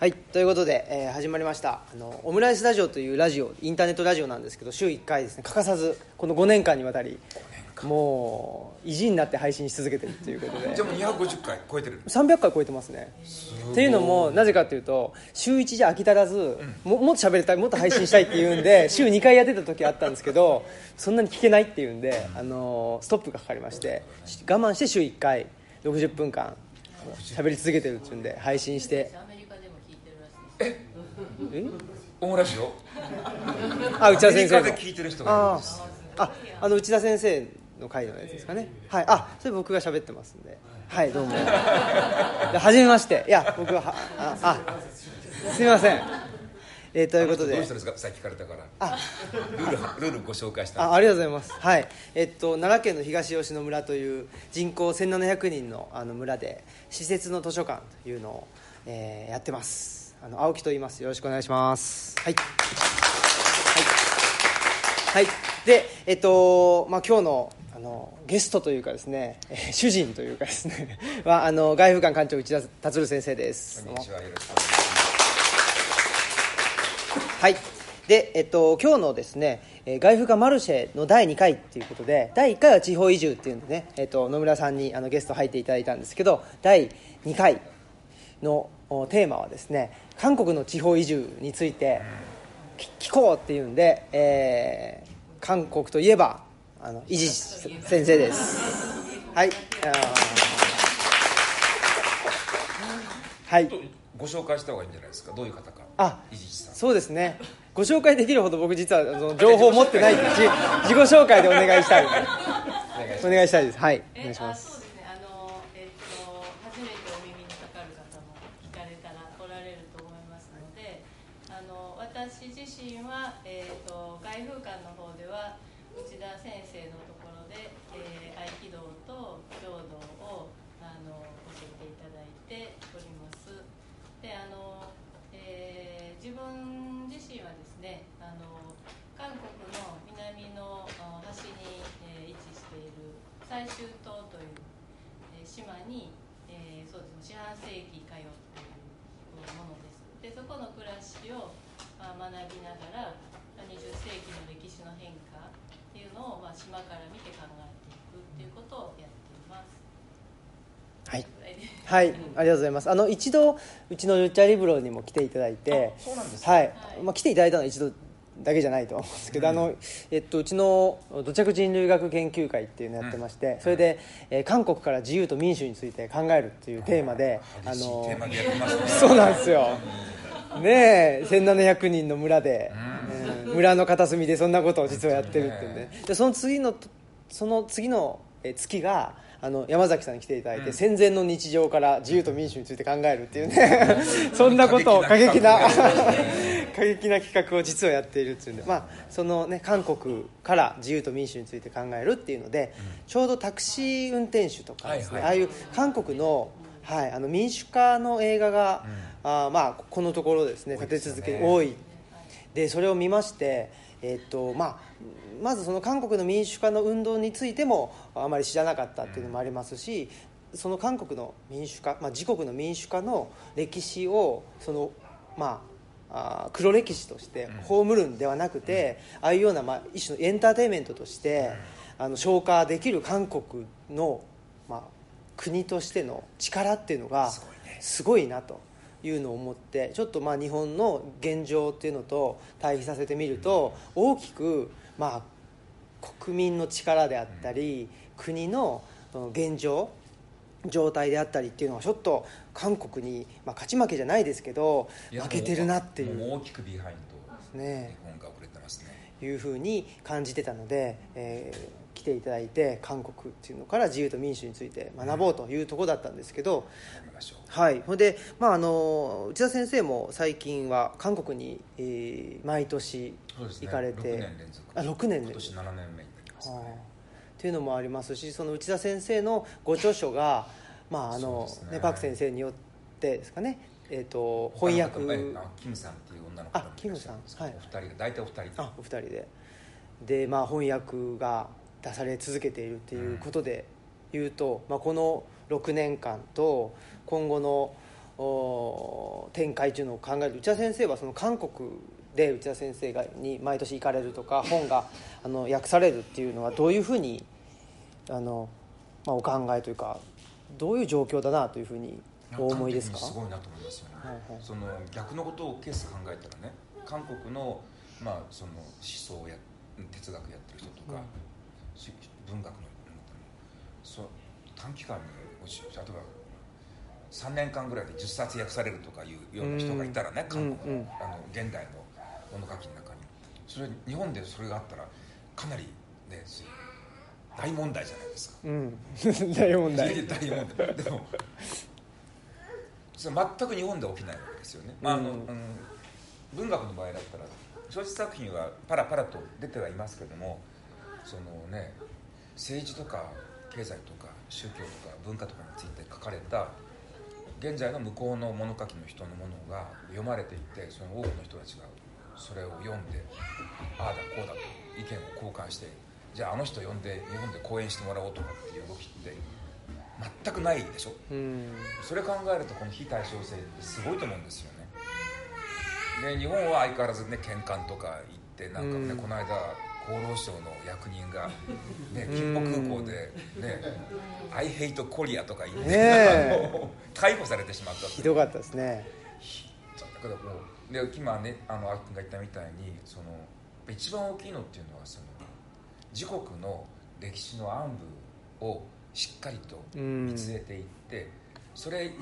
はいということで、えー始まりました。あのオムライスラジオというラジオインターネットラジオなんですけど週1回ですね欠かさずこの5年間にわたりもう意地になって配信し続けてるということで。じゃあもう250回超えてる300回超えてますね。っていうのもなぜかというと週1じゃ飽き足らず、ももっと喋りたいもっと配信したいっていうんで 週2回やってた時あったんですけどそんなに聞けないっていうんで、あのストップがかかりまして我慢して週1回60分間喋り続けてるっていうんで配信しててるらしいですえオムラジオあ内田先生の。聞いてる人がいるんあです。ああの内田先生の回のやつですかね。はい。あそれ僕が喋ってますんで。はいどうも。ではじめまして。いや僕ははああすみません。えーということで。どうしたんですか？さっき聞かれたから。あ。ルールルールご紹介した。あありがとうございます。はい。えっと奈良県の東吉野村という人口1700人のあの村で施設の図書館というのを、えーやってますあの青木と言います。よろしくお願いします。はい。はい、はい、でえっとまあ今日のあのゲストというかですね、えー主人というかですね はあの外風館館長内田達先生です。こんにちは。よろしくお願いしますはい。で、えっと、今日のですね、えー外風化マルシェの第2回ということで第1回は地方移住っていうんでね、えっと、野村さんにあのゲスト入っていただいたんですけど第2回のおテーマはですね韓国の地方移住についてき聞こうっていうんで、えー韓国といえばあの伊地先生です。はい。はい。ご紹介した方がいいんじゃないですか？どういう方か。あ伊地知さん。そうですね。ご紹介できるほど僕実はその情報を持ってないんでじ自己紹介でお願いしたい。お願いしたいです。はい。お願えいしますあそうですねあのえっと初めてお耳にかかる方も聞かれたらおられると思いますのであの私自身は、えっと外風館の方では内田先生のところで、えー合気道と浄土をあの教えていただいておりますであの、えー自分自身はですねあの韓国の南のあ端に、えー位置している最終島という、えー島に、えーそうですね四半世紀通っているものですでそこの暮らしを、まあ、学びながらまあ20世紀の歴史の変化っていうのを、まあ、島から見て考えていくっていうことをやっています。はい。はい。ありがとうございます。あの一度うちのルッチャリブロにも来ていただいてそうなんですか？はい、はい。まあ、来ていただいたのは一度だけじゃないと思うんですけど、あのえっと、うちの土着人類学研究会っていうのをやってまして、それで、えー韓国から自由と民主について考えるっていうテーマであのテーマでやってますね。そうなんですよねえ1700人の村で、うん村の片隅でそんなことを実はやってるっていうん。ででその次のその次のえ月があの山崎さんに来ていただいて、戦前の日常から自由と民主について考えるっていうね。そんなことを過過激な過激な企画を実はやっているっていうんで、まあそのね、韓国から自由と民主について考えるっていうので、ちょうどタクシー運転手とかですね、はいはい。ああいう韓国の,、はい、あの民主化の映画が、あーまあ、このところですね立て続けに多い。でそれを見まして、えっとまあ、まずその韓国の民主化の運動についてもあまり知らなかったっていうのもありますし、その韓国の民主化、まあ、自国の民主化の歴史をその、まあ、あー黒歴史として葬るんではなくて、ああいうような、まあ、一種のエンターテインメントとして、あの消化できる韓国の、まあ、国としての力っていうのがすごいなというのを思ってちょっとまあ日本の現状っていうのと対比させてみると大きくまあ国民の力であったり国の現状状態であったりっていうのはちょっと韓国に、まあ、勝ち負けじゃないですけど負けてるなっていう大きくビハインドね。日本が遅れてますね。いうふうに感じてたので、えー来ていただいて韓国っていうのから自由と民主について学ぼうというところだったんですけど、はい、ほんで、まあ、あの内田先生も最近は韓国に、えー毎年そうですね。行かれて、6年連続。あ6年連今年続7年目になりますはあ。ねっていうのもありますしその内田先生のご著書が、まああのね。ね、パク先生によってですかね、えー、と翻訳。キムさんっていう女の子あキムさん。はい。お二人が大体お二人で。あお二人で。で、まあ、翻訳が出され続けているっていうことで言うと、まあ、この6年間と今後のお展開というのを考える内田先生はその韓国で内田先生がに毎年行かれるとか本があの訳されるっていうのはどういうふうにあの、まあ、お考えというかどういう状況だなというふうにお思いですか？すごいなと思いますよね、はいはい。その逆のことをケース考えたらね韓国の,、まあその思想をや哲学やってる人とか、し文学のそう短期間に例えば3年間ぐらいで10冊訳されるとかいうような人がいたらね、うん韓国の,、うんあの現代の物書きの中に。それ日本でそれがあったらかなりね大問題じゃないですか。うん。大問題。大問題。でもそれ全く日本で起きないわけですよね、まああのうん。うん。文学の場合だったら小説作品はパラパラと出てはいますけどもそのね政治とか経済とか宗教とか文化とかについて書かれた現在の向こうの物書きの人のものが読まれていてその多くの人たちがそれを読んでああだこうだと意見を交換してじゃああの人呼んで日本で講演してもらおうとかっていう動きって全くないでしょ？うん。それ考えるとこの非対称性ってすごいと思うんですよね。で日本は相変わらずね喧嘩とか行ってなんかね、うん。この間厚労省の役人が、ね、金浦空港でね「I hate Korea」とか言って、ね逮捕されてしまったひどかったですねだからもうで今ねあのあっくんが言ったみたいにその一番大きいのっていうのはその自国の歴史の暗部をしっかりと見据えていって、それ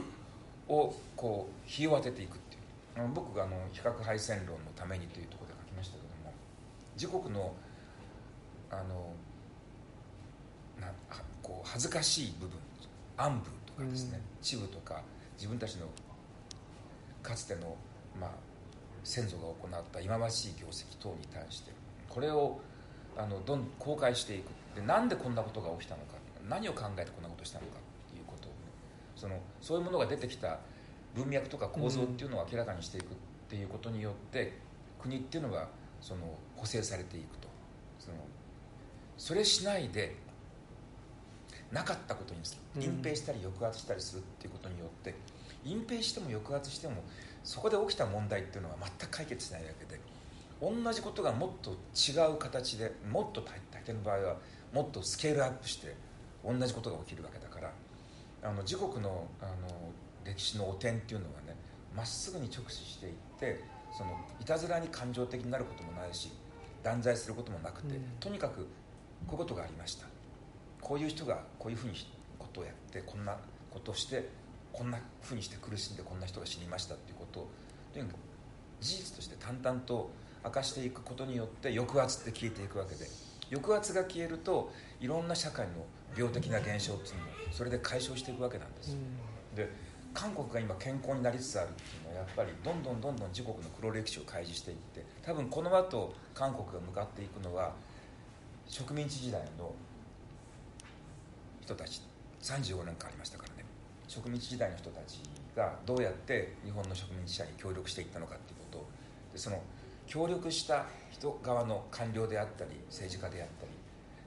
をこう日を当てていくっていうあの僕があの比較敗戦論のためにというところで書きましたけども自国のあのなはこう恥ずかしい部分暗部とかですね、恥部とか自分たちのかつての、まあ、先祖が行った忌まわしい業績等に対してこれをあのどんどん公開していく。でなんでこんなことが起きたのか何を考えてこんなことをしたのかっていうことを、ね、そのそういうものが出てきた文脈とか構造っていうのを明らかにしていくっていうことによって、国っていうのはその補正されていくとそれしないでなかったことにすうん。る隠蔽したり抑圧したりするっていうことによって隠蔽しても抑圧してもそこで起きた問題っていうのは全く解決しないわけで同じことがもっと違う形でもっと大大抵の場合はもっとスケールアップして同じことが起きるわけだからあの自国のあの歴史の汚点っていうのはねまっすぐに直視していってそのいたずらに感情的になることもないし断罪することもなくて、うん。とにかくこういうことがありましたこういう人がこういうふうにことをやってこんなことをしてこんなふうにして苦しんでこんな人が死にましたっていうことをとにかく事実として淡々と明かしていくことによって抑圧って消えていくわけで抑圧が消えるといろんな社会の病的な現象っていうのもそれで解消していくわけなんです。よ、で韓国が今健康になりつつあるっていうのはやっぱりどんどんどんどん自国の黒歴史を開示していって多分この後韓国が向かっていくのは植民地時代の人たち35年間ありましたからね。植民地時代の人たちがどうやって日本の植民地社に協力していったのかっていうこと。でその協力した人側の官僚であったり政治家であったり、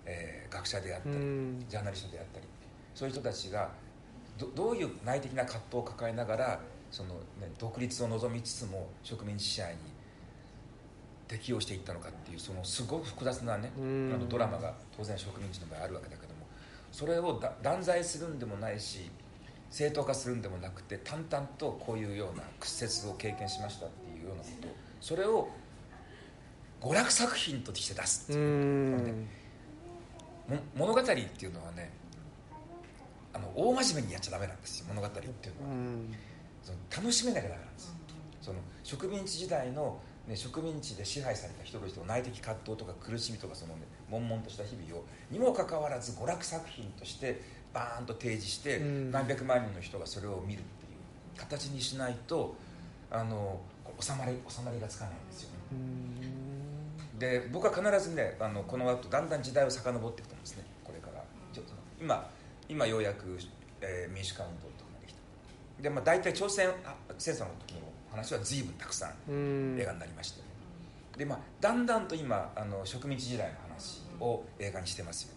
えー学者であったり、うん。ジャーナリストであったりそういう人たちがどどういう内的な葛藤を抱えながらその、ね、独立を望みつつも植民地支配に適応していったのかっていうそのすごく複雑なねうん。あのドラマが当然植民地の場合あるわけだけどもそれをだ断罪するんでもないし正当化するんでもなくて淡々とこういうような屈折を経験しましたっていうようなことそれを娯楽作品として出すってういう、ん。も物語っていうのはねあの大真面目にやっちゃダメなんですよ物語っていうのは、うん。その楽しめなきゃダメなんです。その植民地時代の、ね、植民地で支配された人々の内的葛藤とか苦しみとかその、ね、悶々とした日々をにもかかわらず娯楽作品としてバーンと提示して、うん。何百万人の人がそれを見るっていう形にしないとあの収まり収まりがつかないんですよね。うん。で僕は必ずねあのこの後だんだん時代を遡っていくと思うんですね。これから。ちょっと今今ようやく、えー民主化運動とかができた。で、まあ、大体朝鮮あ戦争の時の話は随分たくさんうん。映画になりまして、でまあ、だんだんと今あの植民地時代の話を映画にしてますよ。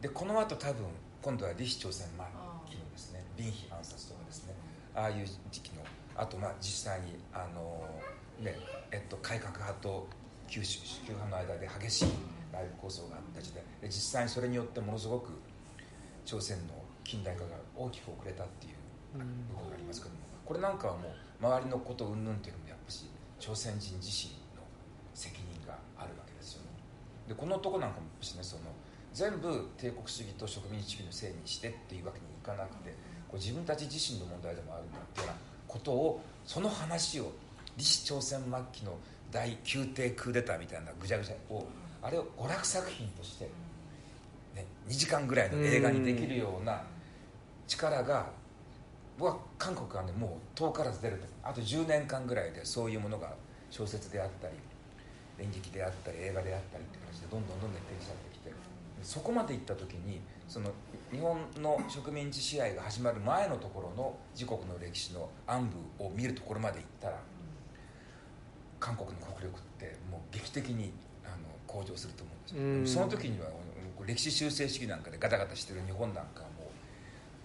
でこの後多分今度は李氏朝鮮末期のですね林妃暗殺とかですねああいう時期のあとまあ実際にあの、ねえっと、改革派と旧宗教派の間で激しい内部構想があった時代で実際にそれによってものすごく朝鮮の近代化が大きく遅れたっていう部分がありますけどもこれなんかはもう周りのこと云々っていうのもやっぱし朝鮮人自身の責任があるわけですよね。でこのとこなんかもしねその全部帝国主義と植民地主義のせいにしてっていうわけにいかなくてこう自分たち自身の問題でもあるんだっていうようなことをその話を李氏朝鮮末期の第宮廷クーデターみたいなぐちゃぐちゃをあれを娯楽作品として、ね、2時間ぐらいの映画にできるような力が僕は韓国はねもう遠からず出るとあと10年間ぐらいでそういうものが小説であったり演劇であったり映画であったりって感じでどんどんどんどん転写ってきてそこまで行った時にその日本の植民地支配が始まる前のところの自国の歴史の暗部を見るところまで行ったら韓国の国力ってもう劇的にあの向上すると思うんですよ、その時には歴史修正主義なんかでガタガタしてる日本なんかはも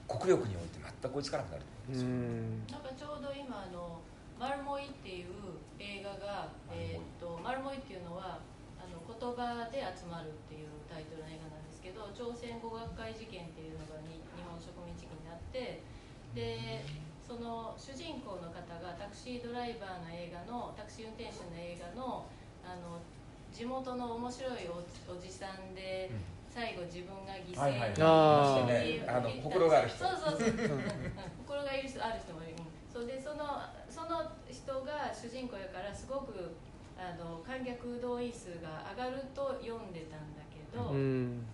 う国力において全く追いつかなくなると思うんですよなんかちょうど今あの「マルモイ」っていう映画が「えー、っとマルモイ」っていうのはあの言葉で集まるっていうタイトルの映画なんですけど朝鮮語学会事件っていうのがに日本植民地期になってでその主人公の方がタクシードライバーの映画のタクシー運転手の映画のあの地元の面白いおおじさんで、最後自分が犠牲になって、はい。はい、あの心がある人。そうそうそう 心がいる人ある人もいるそうでそのその人が主人公やからすごくあの観客動員数が上がると読んでたんだけど、うん。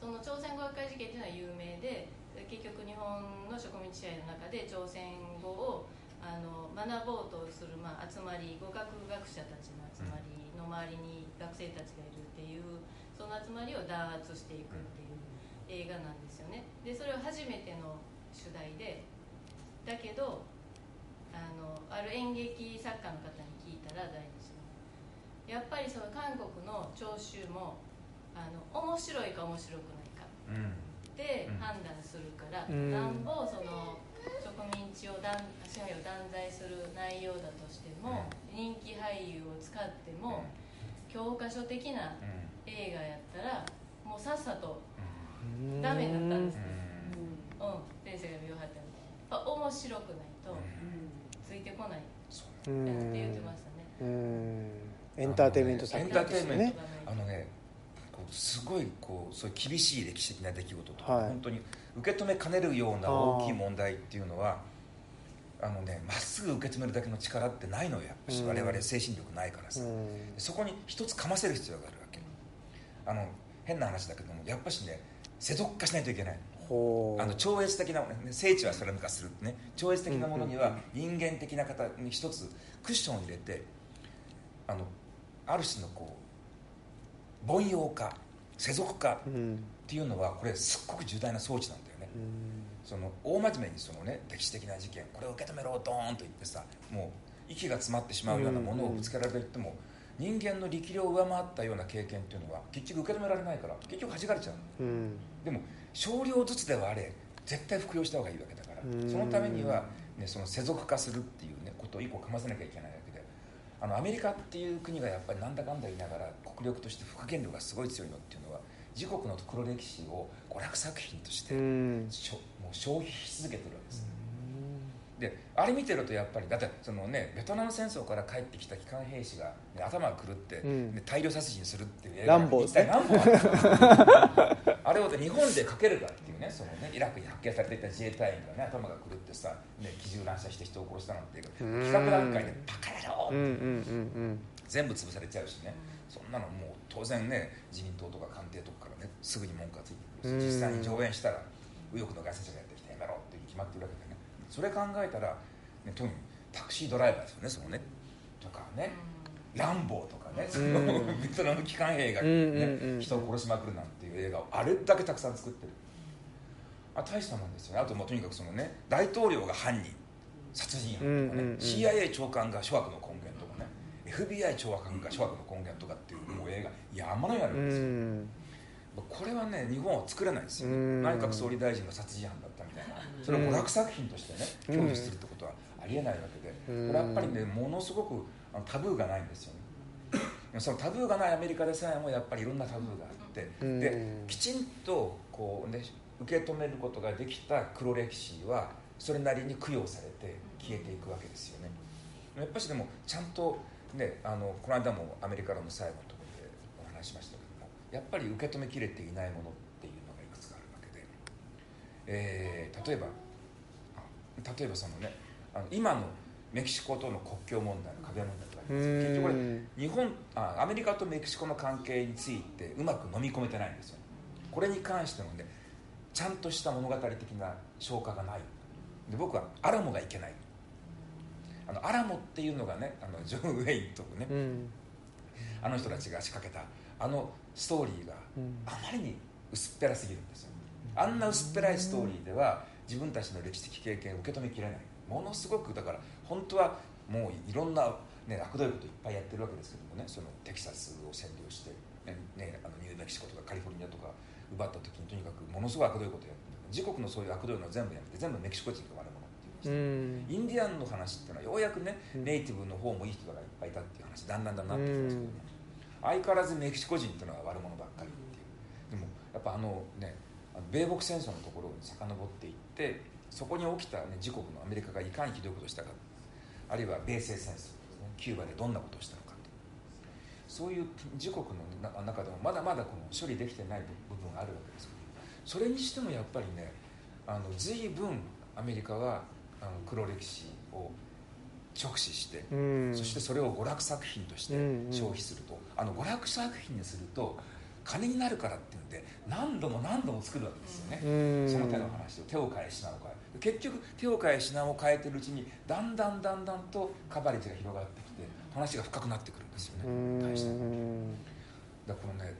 その朝鮮語学会事件っていうのは有名で結局日本の植民地支配の中で朝鮮語をあの学ぼうとする、まあ、集まり語学学者たちの集まりの周りに学生たちがいるっていうその集まりを弾圧していくっていう映画なんですよね。でそれは初めての主題でだけどあのある演劇作家の方に聞いたら第二次やっぱりその韓国の聴衆もあの面白いか面白くないかうん。で判断するから、うん。なんぼその植民地を断支配を断罪する内容だとしても、人気俳優を使っても、教科書的なうん映画やったらもうさっさとうん。ダメだったんですうん。うん。先生が言わはったみたいにやっぱ面白くないとついてこない。そううってん言ってましたね、うん。エンターテインメント作エン品ターテインメントですよね。あのねこうすごいこうそういう厳しい歴史的な出来事とか、はい。本当に受け止めかねるような大きい問題っていうのはあのねまっすぐ受け止めるだけの力ってないのよやっぱし、うん。我々精神力ないからさ、うん。そこに一つかませる必要があるあの変な話だけどもやっぱしね世俗化しないといけない。あの超越的なね。聖地はそれ化するね。超越的なものには人間的な方に一つクッションを入れてあのある種のこう凡庸化世俗化っうんていうのはこれすっごく重大な装置なんだよね。うん。その大真面目にそのね歴史的な事件これを受け止めろドーンと言ってさもう息が詰まってしまうようなものをぶつけられていっても人間の力量を上回ったような経験っていうのは結局受け止められないから結局弾かれちゃう。のうん。でも少量ずつではあれ絶対服用した方がいいわけだからうん。そのためには、ね、その世俗化するっていう、ね、ことを一個かませなきゃいけないわけであのアメリカっていう国がやっぱりなんだかんだ言いながら国力として復権力がすごい強いのっていうのは自国の黒歴史を娯楽作品として、うん。しょもう消費し続けてるわけです、であれ見てるとやっぱりだってそのねベトナム戦争から帰ってきた機関兵士が、ね頭が狂って、うん。ね大量殺人するっていう映ランボーですね一体何本 あれを日本で書けるかっていうねそのねイラクに発見されていた自衛隊員がね頭が狂ってさ、ね、機銃乱射して人を殺したなんていううん。企画段階でバカ野郎！うんうんうん全部潰されちゃうしね。そんなのもう当然ね自民党とか官邸とかからねすぐに文句がついてくるしうん。実際に上演したら右翼の外政者がやってきてやめろっていうに決まってるわけそれ考えたら、ね、特にタクシードライバーですよねそのね。とかね。ランボーとかね、そのうん。ベトナム機関兵が、ねうんうんうん人を殺しまくるなんていう映画をあれだけたくさん作ってる。あ大したもんですよね。あともうとにかくそのね大統領が犯人殺人犯とかね、うんうんうん。CIA 長官が諸悪の根源とかね。FBI 長官が諸悪の根源とかっていうもう映画山のようにあるうんですよ、ん。これはね日本は作れないですよ、うん。内閣総理大臣が殺人犯だそれを娯楽作品としてねうん。表現するってことはありえないわけでうん。これはやっぱりねものすごくタブーがないんですよね。そのタブーがないアメリカでさえもやっぱりいろんなタブーがあってうん。できちんとこう、ね、受け止めることができた黒歴史はそれなりに供養されて消えていくわけですよね。やっぱしでもちゃんとねあのこの間もアメリカの最後のところでお話ししましたけどもやっぱり受け止めきれていないものっていうのがいくつかあるわけで、えー例えばあ例えばそのねあの今のメキシコとの国境問題の壁問題とかあります結局これ日本あアメリカとメキシコの関係についてうまく飲み込めてないんですよ。これに関してもねちゃんとした物語的な消化がない。で僕はアラモがいけない。あのアラモっていうのがねあのジョン・ウェインとねうん。あの人たちが仕掛けたあのストーリーがうん。あまりに薄っぺらすぎるんですよあんな薄っぺらいストーリーでは自分たちの歴史的経験を受け止めきれない。ものすごくだから本当はもういろんな、ね、悪どいこといっぱいやってるわけですけどもね。そのテキサスを占領して、ねね、あのニューメキシコとかカリフォルニアとか奪った時にとにかくものすごい悪どいことをやってる。自国のそういう悪どいのを全部やめて全部メキシコ人が悪者インディアンの話っていうのはようやくね、うん。ネイティブの方もいい人がいっぱいいたっていう話だんだんだんだんなってきますけども、相変わらずメキシコ人っていうのは悪者ばっかりっていう。でもやっぱあのね米国戦争のところに遡っていってそこに起きた、ね、自国のアメリカがいかにひどいことをしたか。あるいは米西戦争ですね。キューバでどんなことをしたのかとそういう自国のな中でもまだまだこの処理できてない部分があるわけですけどそれにしてもやっぱりねあの随分アメリカはあの黒歴史を直視して、うん。そしてそれを娯楽作品として消費すると、あの娯楽作品にすると金になるからっていうんで何度も何度も作るわけですよね、うん。その手の話を手を変え品を変え結局手を変え品を変えてるうちにだんだんだんだんとカバレッジが広がってきて話が深くなってくるんですよね。うん大してだからこのね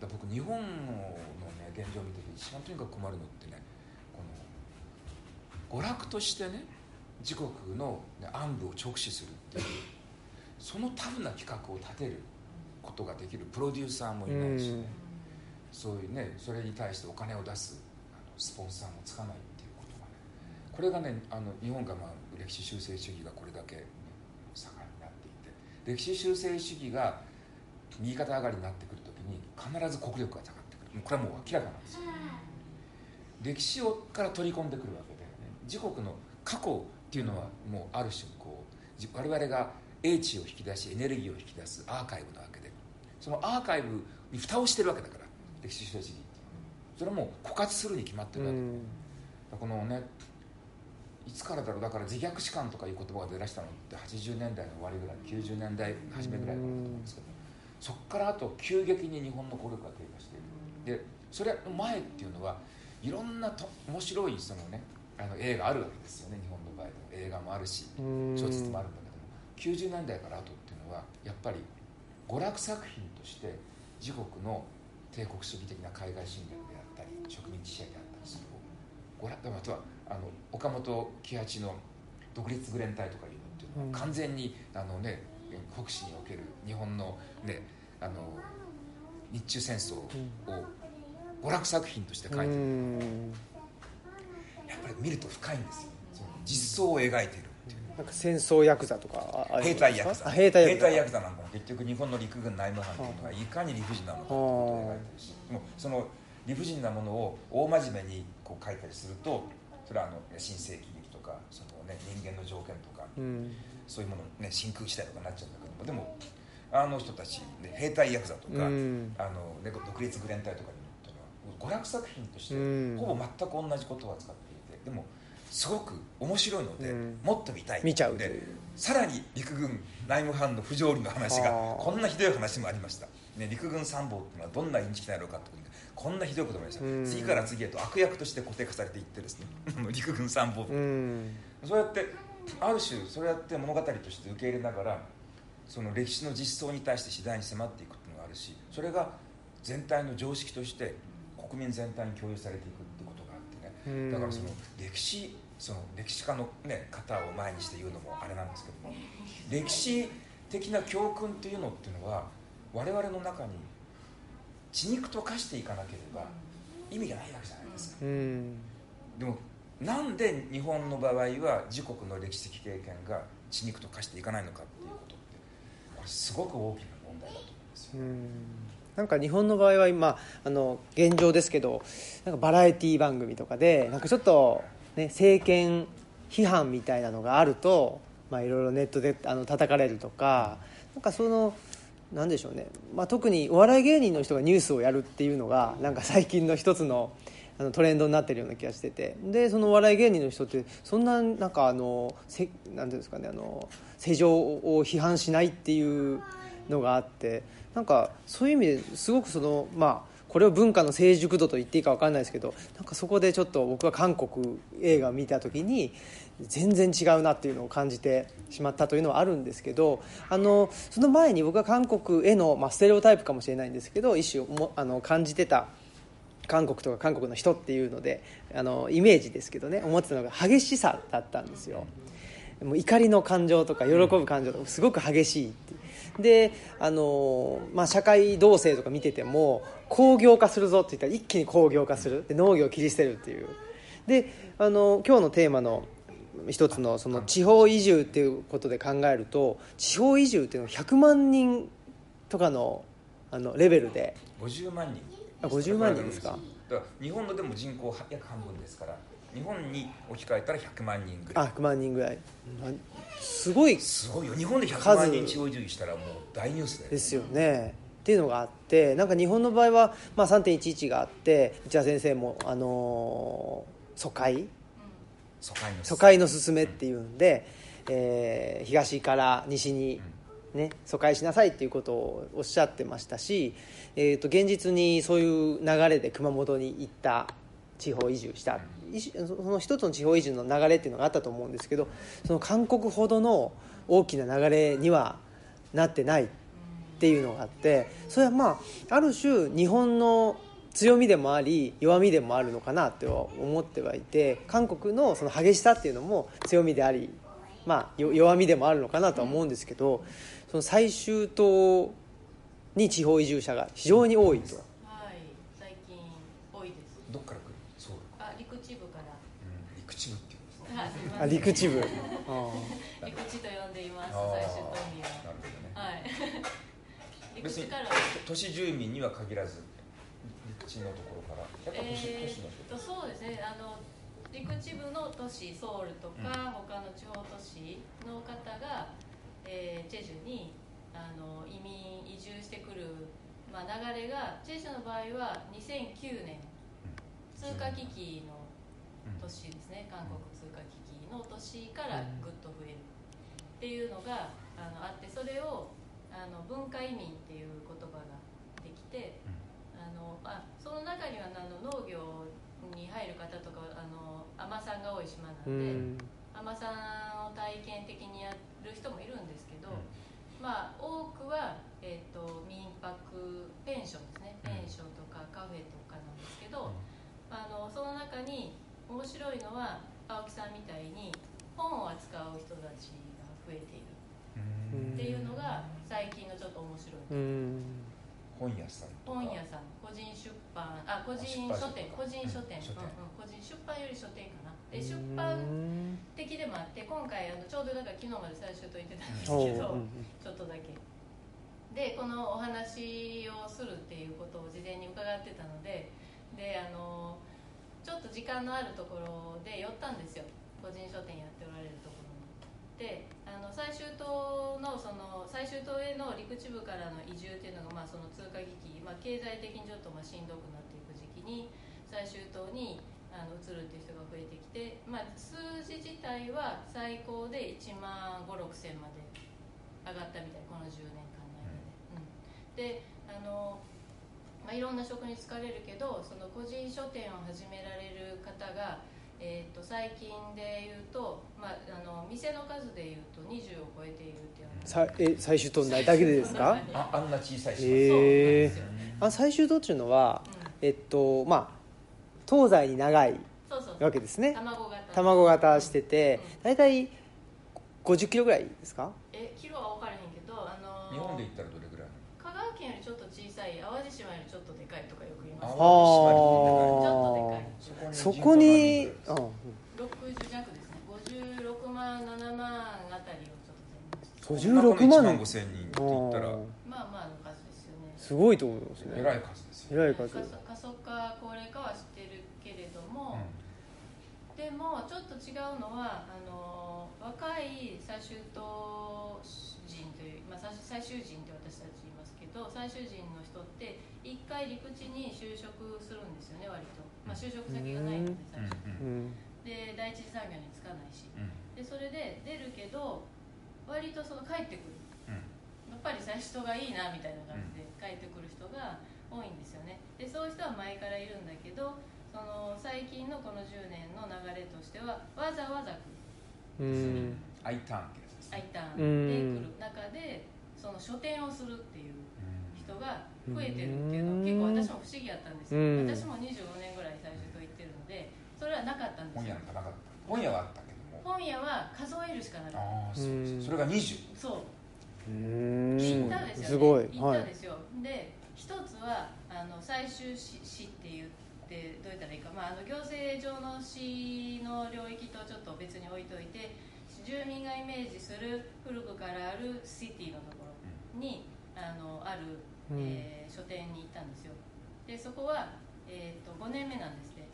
だ僕日本の、ね、現状を見てて一番とにかく困るのってねこの娯楽としてね自国の、ね、暗部を直視するっていうそのタフな企画を立てることができるプロデューサーもいないしね、うん。そういうねそれに対してお金を出すあのスポンサーもつかないっていうことがね。これがねあの日本がまあ歴史修正主義がこれだけ、ね、盛んになっていて。歴史修正主義が右肩上がりになってくるときに必ず国力が下がってくる。これはもう明らかなんですよ。歴史をから取り込んでくるわけで、ね、自国の過去っていうのはもうある種こうじ我々が英知を引き出しエネルギーを引き出すアーカイブなわけでそのアーカイブに蓋をしてるわけだから歴史修正主義。っていうのはそれはもう枯渇するに決まってるわけ。で、うん。このねいつからだろうだから自虐史観とかいう言葉が出だしたのって80年代の終わりぐらい90年代初めぐらいだと思うんですけどそこからあと急激に日本の語力が低下している。でそれの前っていうのはいろんなと面白いそのねあの映画あるわけですよね日本の場合でも。映画もあるしうん。小説もあるんだけども。90年代から後っていうのはやっぱり娯楽作品として自国の帝国主義的な海外侵略であったり植民地支配であったりする。娯楽あとはあの岡本喜八の独立グレン隊とかいうのっていうのはうん完全にあの、ね、国史における日本の,、ね、あの日中戦争を娯楽作品として書いてる、うん。やっぱり見ると深いんですよ。その実相を描いているなんか戦争ヤクザとか兵隊ヤクザ。あ兵隊ヤクザ。なんかも結局日本の陸軍内務班というのがいかに理不尽なものかということを描いてるし。でもその理不尽なものを大真面目にこう書いたりするとそれはあの新世紀劇とかその、ね、人間の条件とかうん。そういうもの、ね、真空時代とかになっちゃうんだけども。でもあの人たち、ね、兵隊ヤクザとか、うん。あのね、独立グレン隊とかにというのは娯楽作品としてうん。ほぼ全く同じことを扱っていて。でもすごく面白いので、うん。もっと見たい。見ちゃうでう。さらに陸軍内務班の不条理の話がこんなひどい話もありました、ね、陸軍参謀っていうのはどんなインチキなのかってことにこんなひどいこともありました、うん。次から次へと悪役として固定化されていってですね。陸軍参謀部うん。そうやってある種そうやって物語として受け入れながらその歴史の実相に対して次第に迫っていくっていうのがあるしそれが全体の常識として国民全体に共有されていくってことがあってね。うん。だからその歴史その歴史家の、ね、方を前にして言うのもあれなんですけども歴史的な教訓っていうのっていうのは我々の中に血肉と化していかなければ意味がないわけじゃないですか、うん。でもなんで日本の場合は自国の歴史的経験が血肉と化していかないのかっていうことってこれすごく大きな問題だと思うんですよ。うん。なんか日本の場合は今あの現状ですけどなんかバラエティ番組とかでなんかちょっと、ね、政権批判みたいなのがあると、まあ、いろいろネットであの叩かれるとかなんかそのなんでしょうね、まあ、特にお笑い芸人の人がニュースをやるっていうのがなんか最近の一つのあのトレンドになってるような気がしてて。でそのお笑い芸人の人ってそんななんかあのせなんていうんですかねあの世情を批判しないっていうのがあってなんかそういう意味ですごくそのまあこれを文化の成熟度と言っていいか分かんないですけどなんかそこでちょっと僕は韓国映画を見た時に全然違うなっていうのを感じてしまったというのはあるんですけどあのその前に僕は韓国への、まあ、ステレオタイプかもしれないんですけど一種もあの感じてた韓国とか韓国の人っていうのであのイメージですけどね思ってたのが激しさだったんですよ。もう怒りの感情とか喜ぶ感情とかすごく激しいって。であの、まあ、社会動静とか見てても工業化するぞって言ったら一気に工業化する。で農業を切り捨てるっていう。であの今日のテーマの一つのその地方移住っていうことで考えると地方移住っていうのは100万人とかのあのレベルで。50万人。あ50万人ですか？だから日本のでも人口は約半分ですから日本に置き換えたら100万人ぐらい。あ100万人ぐらい。なすごい。すごいよ。日本で100万人地方移住したらもう大ニュースだよですよねっていうのがあってなんか日本の場合は、まあ、3.11があって内田先生も、あのー疎開。疎開の疎開の進めっていうんで、えー東から西に、ね、疎開しなさいっていうことをおっしゃってましたし、えー、と現実にそういう流れで熊本に行った地方移住したその一つの地方移住の流れっていうのがあったと思うんですけどその韓国ほどの大きな流れにはなってないっていうのがあってそれはまあある種日本の強みでもあり弱みでもあるのかなっては思ってはいて韓国のその激しさっていうのも強みであり、まあ、よ弱みでもあるのかなとは思うんですけどその最終島に地方移住者が非常に多いと。はい最近多いです。どっから来る？ソウル。あ陸地部から。うん陸地部っていうんですね。はい。すいませんあ陸地部。あ 陸地と呼んでいます最終島民はなるほどねはい陸別に地から？都市住民には限らず陸地のところから。やっぱ都市,、え都市の人。そうですね。あの陸地部の都市ソウルとか、他の地方都市の方が、えーチェジュにあの移民移住してくる、まあ、流れがチェジュの場合は2009年通貨危機の年ですね。韓国通貨危機の年からぐっと増えるっていうのがあのあってそれをあの文化移民っていう言葉ができてあのあその中にはあの農業に入る方とかあの海女さんが多い島なうんでん。海女さんを体験的にやる人もいるんですけど、まあ多くは、えー、と民泊ペンションですね。ペンションとかカフェとかなんですけど、あのその中に面白いのは青木さんみたいに本を扱う人たちが増えている。うんっていうのが最近のちょっと面白い、うん。本屋さん本屋さん。個人出版。あ個人書店。個人書店,、うん。個人出版より書店かな。で出版的でもあって今回あのちょうどだから昨日まで最終と言ってたんですおけど、うちょっとだけ。でこのお話をするっていうことを事前に伺ってたのでであのちょっと時間のあるところで寄ったんですよ。個人書店やっておられるところにであの最終島のその最終島への陸地部からの移住っていうのが、まあ、その通貨危機、まあ、経済的にちょっとまあしんどくなっていく時期に最終島にあの移るっていう人が増えてきて、まあ、数字自体は最高で1万5 6千まで上がったみたいこの10年間の間で、うん、であの、まあ、いろんな職に就かれるけどその個人書店を始められる方が、えー、と最近で言うと、まあ、あの店の数で言うと20を超えているっていうのさえ最終島内だけでですか？ああんな小さい島、へえそうなんですよあ最終島っていうのはうん。えっとまあ東西に長いそうそうわけですね。卵型卵型しててうん。大体50キロぐらいですか？えキロは分からへんけどあの日本で言ったらどれぐらい香川県よりちょっと小ささい淡路島よりちょっとでかいとかよく言います。淡ちょっとでかいそこにあ60弱ですね。56万7万あたりをちょっと。56 1万。万5千人って言ったら。まあまあの数ですよね。すごいと思いますね。えらい数ですよ、えらい数。過疎化高齢化は知ってるけれども、でもちょっと違うのはあの若い最終島人という、まあ、最最終人って私たち言いますけど最終人の人って一回陸地に就職するんですよね割と、まあ、就職先がないので最初。で第一次産業に就かないし。うん。でそれで出るけど割とその帰ってくる。うん。やっぱり最初がいいなみたいな感じで帰ってくる人が多いんですよね。でそういう人は前からいるんだけどその最近のこの10年の流れとしてはわざわざ来る。うん。アイターンってやつです I ターうん。ンで来る中でその書店をするっていううん人が増えてるっていうのは結構私も不思議やったんですよ。うん。私も25年ぐらい最初と言ってるのでそれはなかったんで本すよ。屋なんかなかった。本屋はあったけども。本屋は数えるしかなかった。ああそれが20そう。うん。行ったんですよね。すごい。行はいったんですよ、で一つはあの最終市市って言ってどう言ったらいいか、まあ、あの行政上の市の領域とちょっと別に置いといて住民がイメージする古くからあるシティのところにあのある、うん。えー書店に行ったんですよ。でそこは、えー、と5年目なんですね。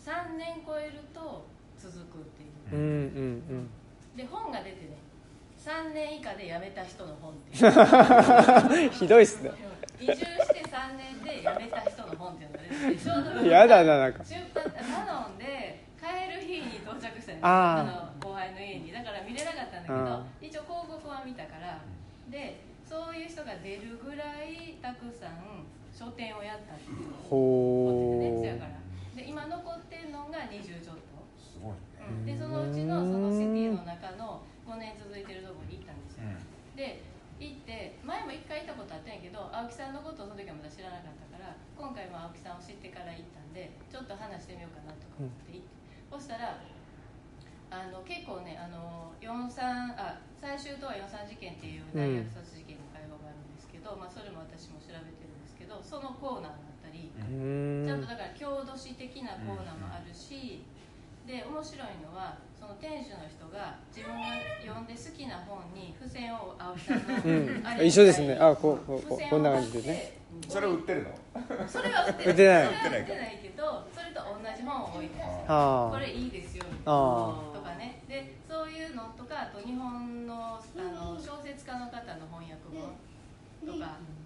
3年超えると続くっていう。うんうんで本が出てね3年以下で辞めた人の本っていう。う んひどいっすね。移住して3年で辞めた人の本っていうのが出ててちょうどやだななんか。出版頼んで帰る日に到着したんですよ。あの後輩の家に。だから見れなかったんだけど一応広告は見たから。でそういう人が出るぐらいたくさん書店をやったっていうほことでねうせやから。で今残ってんのが20ちょっと。すごいね。うんでそのうちのそのシティの中の5年続いてるところに行ったんですよ、で行って前も1回行ったことあったんやけど青木さんのことをその時はまだ知らなかったから今回も青木さんを知ってから行ったんでちょっと話してみようかなとか思って行って、そしたらあの結構ねあの43あ最終とは43事件っていう大学卒そのコーナーがあったり、うん。ちゃんとだから郷土史的なコーナーもあるし、で面白いのはその店主の人が自分が読んで好きな本に付箋を青木さんの、うん。あれ一緒ですね。あこうこうこんな感じでね。それ売ってるの？それは売って売ってないそれは売ってないけどそれと同じ本を置いてます。あ。これいいですよみたいなあ。とかね。でそういうのとかあと日本のあの小説家の方の翻訳本とか。で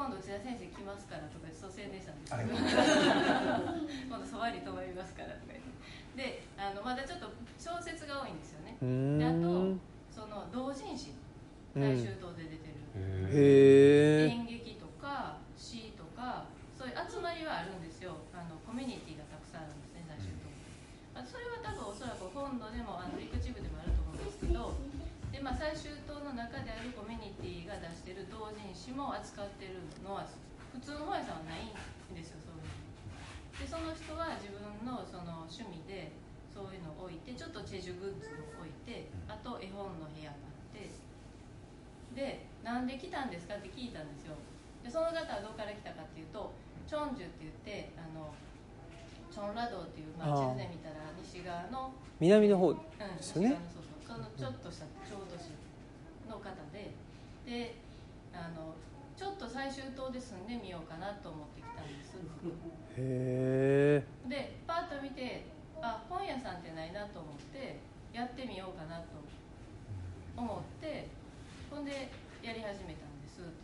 今度内田先生来ますからとかそう。宣伝したんですけど今度そばに泊まりますからとか言って。であのまだちょっと小説が多いんですよね。うであんとその同人誌。最終島で出てる、へえ演劇とか詩とかそういう集まりはあるんですよ。あのコミュニティがたくさんあるんですね最終島。あそれは多分おそらく本土でもあの陸地部でもあると思うんですけどで、まあ、最終島の中であるコミュニティが出してる同人誌も扱ってるのは普通の本屋さんはないんですよそういうの。でその人は自分のその趣味でそういうのを置いてちょっとチェジュグッズを置いてあと絵本の部屋があってでなんで来たんですかって聞いたんですよ。でその方はどこから来たかっていうとチョンジュって言ってあのチョンラ道っていう、まあ、地図で見たら西側の、南の方うん、すよね。西側のそうそうそのちょっとした浄土市の方でであのちょっと最終島で住んでみようかなと思ってきたんです。へえ。でパッと見てあ本屋さんってないなと思ってやってみようかなと思ってほんでやり始めたんです。って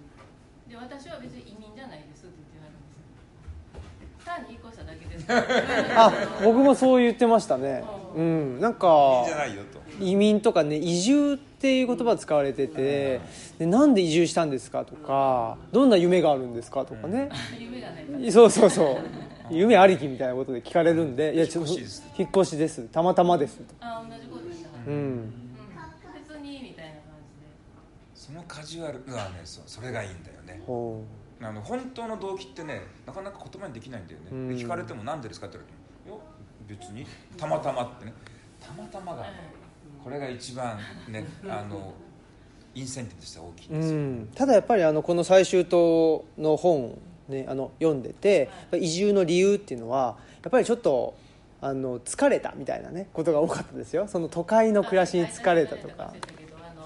言ってで私は別に移民じゃないですって言ってはるんです。単に引っ越しただけです。あ僕もそう言ってましたね。うんなんかいいじゃないよと。移民とかね移住っていう言葉使われててでなんで移住したんですかとかどんな夢があるんですかとかね。夢がないそうそうそう。夢ありきみたいなことで聞かれるんでいやちょっと引っ越しですたまたまですと。あ同じこと言った。はうん、ん。別にみたいな感そのカジュアルはねそうそれがいいんだよね。ほあの本当の動機ってねなかなか言葉にできないんだよね、うん。で聞かれても何でですかって言われて別に？たまたまってね。たまたまがこれが一番ね あのインセンティブとしては大きいんうですよ、ん、ただやっぱりあのこの最終島の本、ね、あの読んでて、移住の理由っていうのはやっぱりちょっとあの疲れたみたいなねことが多かったですよ。その都会の暮らしに疲れたとか。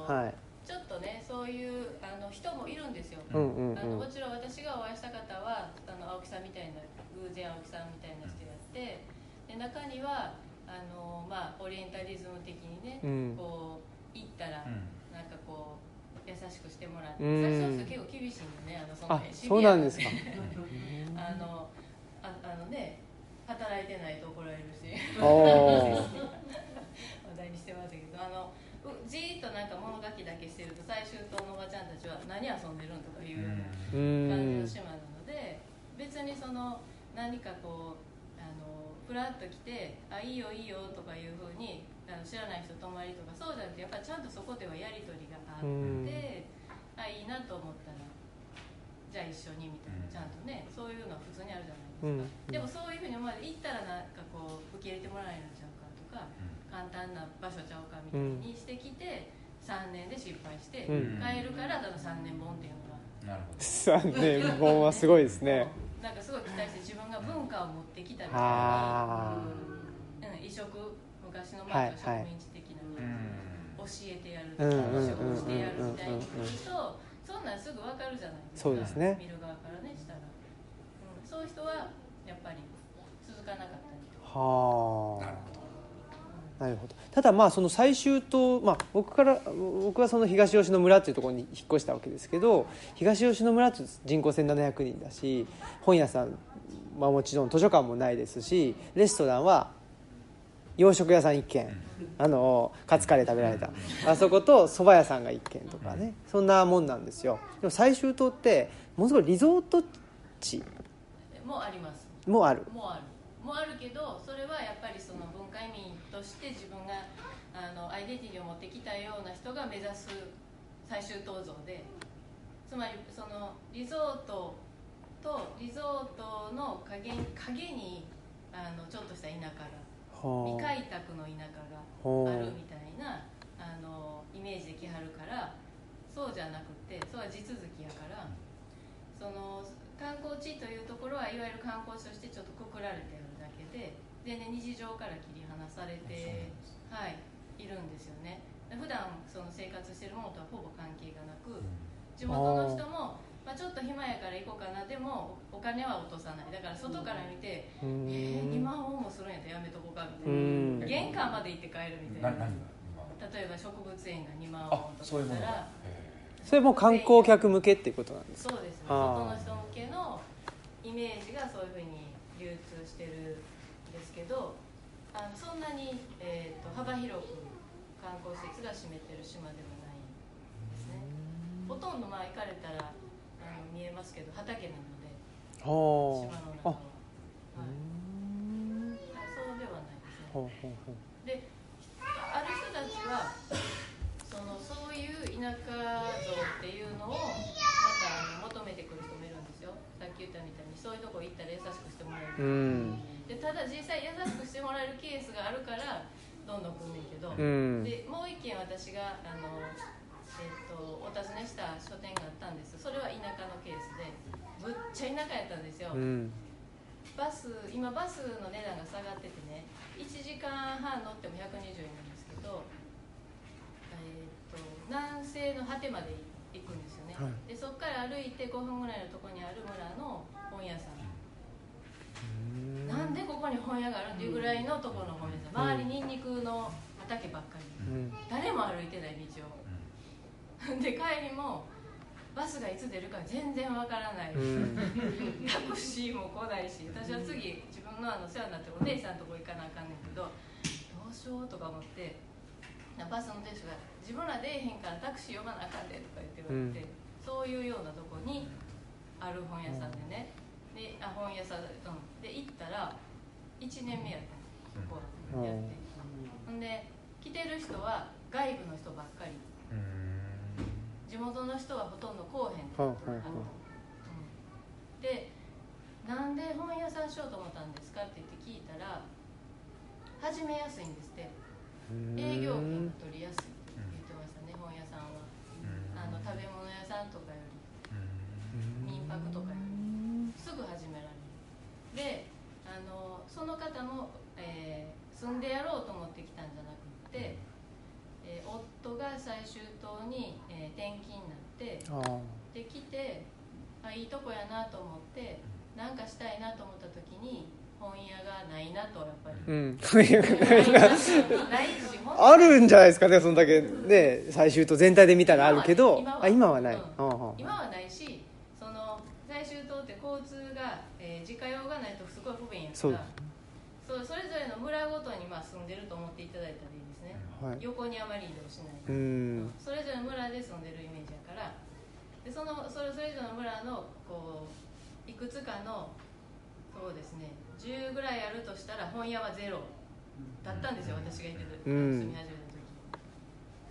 はい。ちょっとねそういうあの人もいるんですよ、うんうんあのもうんちろん私がお会いした方はあの青木さんみたいな偶然青木さんみたいな人やってで中にはあの、まあ、オリエンタリズム的にね、うん。こう行ったら、うん。なんかこう優しくしてもらって、うん。最初の人結構厳しいんでねあのそのあ辺そうなんですか。あのああのね働いてないと怒られるし。話題にしてましたけどあのうじーっとなんか物書きだけしてると最終島のおばちゃんたちは何遊んでるんとかいうようなうん。感じの島なので別にその何かこうふらっと来て「あいいよいいよ」とかいうふうにあの知らない人泊まりとかそうじゃなくてやっぱりちゃんとそこではやり取りがあって、うん。あいいなと思ったらじゃあ一緒にみたいなうん。ちゃんとねそういうのは普通にあるじゃないですか、うん。でもそういうふうに思われて行ったらなんかこう受け入れてもらえるんちゃうかとか簡単な場所ちゃうかみたいにしてきて、3年で失敗して、うん。帰るからだの3年本っていうのが。なるほど。3年本はすごいですねなんかすごい期待して自分が文化を持ってきたみたいあに、うん、異色昔のはいまあ植民地的な、うん。教えてやるとうんかうん仕事してやるみたいにうんうんうんうん言うとそんなんすぐ分かるじゃないですか。そうですね。見る側からねしたら、うん、そういう人はやっぱり続かなかったりとか、はあなるほど。ただまあその最終島、まあ、僕から僕はその東吉野村っていうところに引っ越したわけですけど東吉野村って人口1700人だし本屋さんはもちろん図書館もないですしレストランは洋食屋さん1軒あのカツカレー食べられた。あそこと蕎麦屋さんが1軒とかね。そんなもんなんですよ。でも最終島ってものすごいリゾート地。もあります。もある。もあるもあるけどそれはやっぱりその文化移民として自分があのアイデンティティを持ってきたような人が目指す最終構造でつまりそのリゾートとリゾートの影影にあのちょっとした田舎が未は開拓の田舎があ。るみたいなあのイメージで来はるからそうじゃなくてそれは地続きやからその観光地というところはいわゆる観光地としてちょっとくくられてるだけで全然日常から切り離されて、はい、いるんですよね。普段その生活してるものとはほぼ関係がなく地元の人もまあ、ちょっと暇やから行こうかな。でもお金は落とさない。だから外から見てう「えー、2ん万ウォンもするんやったらやめとこうか」みたういな。ん。玄関まで行って帰るみたな。い何な例えば植物園が2万あ本とそういうものかだったらへそれも観光客向けっていうことなんですか？そうですね。外の人向けのイメージがそういうふうに流通してるんですけどあのそんなに、えー、と幅広く観光施設が占めてる島ではないですね。ほとんどまあ行かれたらあの見えますけど畑なのでは島の中は、あ。はい。そうではないですね。ほうほうほう。である人たちはそのそういう田舎像っていうのをまたあの求めてくる人もいるんですよ。さっき言ったみたいにそういうとこ行ったら優しくしてもらえうる、ん。でただ実際優しくしてもらえるケースがあるからどんどん来んねんけど、うん。でもう一件私があの、えっとお尋ねした書店があったんです。それは田舎のケースでむっちゃ田舎やったんですよ、うん。バス今バスの値段が下がっててね1時間半乗っても120円なんですけど、えー、と南西の果てまで行くんですよね、はい。でそこから歩いて5分ぐらいのところにある村の本屋さん、なんでここに本屋があるっていうぐらいのところの本屋さん。周りにんにくの畑ばっかり。うん。誰も歩いてない道を。で帰りもバスがいつ出るか全然わからない、うん。タクシーも来ないし私は次自分のあの世話になってるお姉さんのとこ行かなあかんねんけどどうしようとか思ってバスの運転手が「自分ら出えへんからタクシー呼ばなあかんで」とか言って言われて、そういうようなとこにある本屋さんでねであ本屋さんで,、うん、で行ったら1年目やった。こうやって、ほんで来てる人は外部の人ばっかり。地元の人はほとんど来おへん。った、うん、でなんで本屋さんしようと思ったんですかって言って聞いたら始めやすいんですって。営業権が取りやすいって言ってましたね本屋さんは。あの食べ物屋さんとかより。民泊とかより。始められる。であのその方も、えー、住んでやろうと思ってきたんじゃなくて、えー、夫が最終島に、えー、転勤になってで来てあいいとこやなと思って何かしたいなと思った時に本屋がないなとやっぱり、うん、あるんじゃないですか。ねそんだけね最終棟全体で見たらあるけど。今はあ今はない、うん、今はないしその最終棟って交通が、えー自家用がないとすごい不便やからそう。それぞれの村ごとにまあ住んでると思っていただいたらいいですね、はい。横にあまり移動しないうん。それぞれの村で住んでるイメージやから。でそのそれぞれの村のこういくつかのそうですね10ぐらいあるとしたら本屋はゼロだったんですよ私が行ってる、うん。住み始めた時。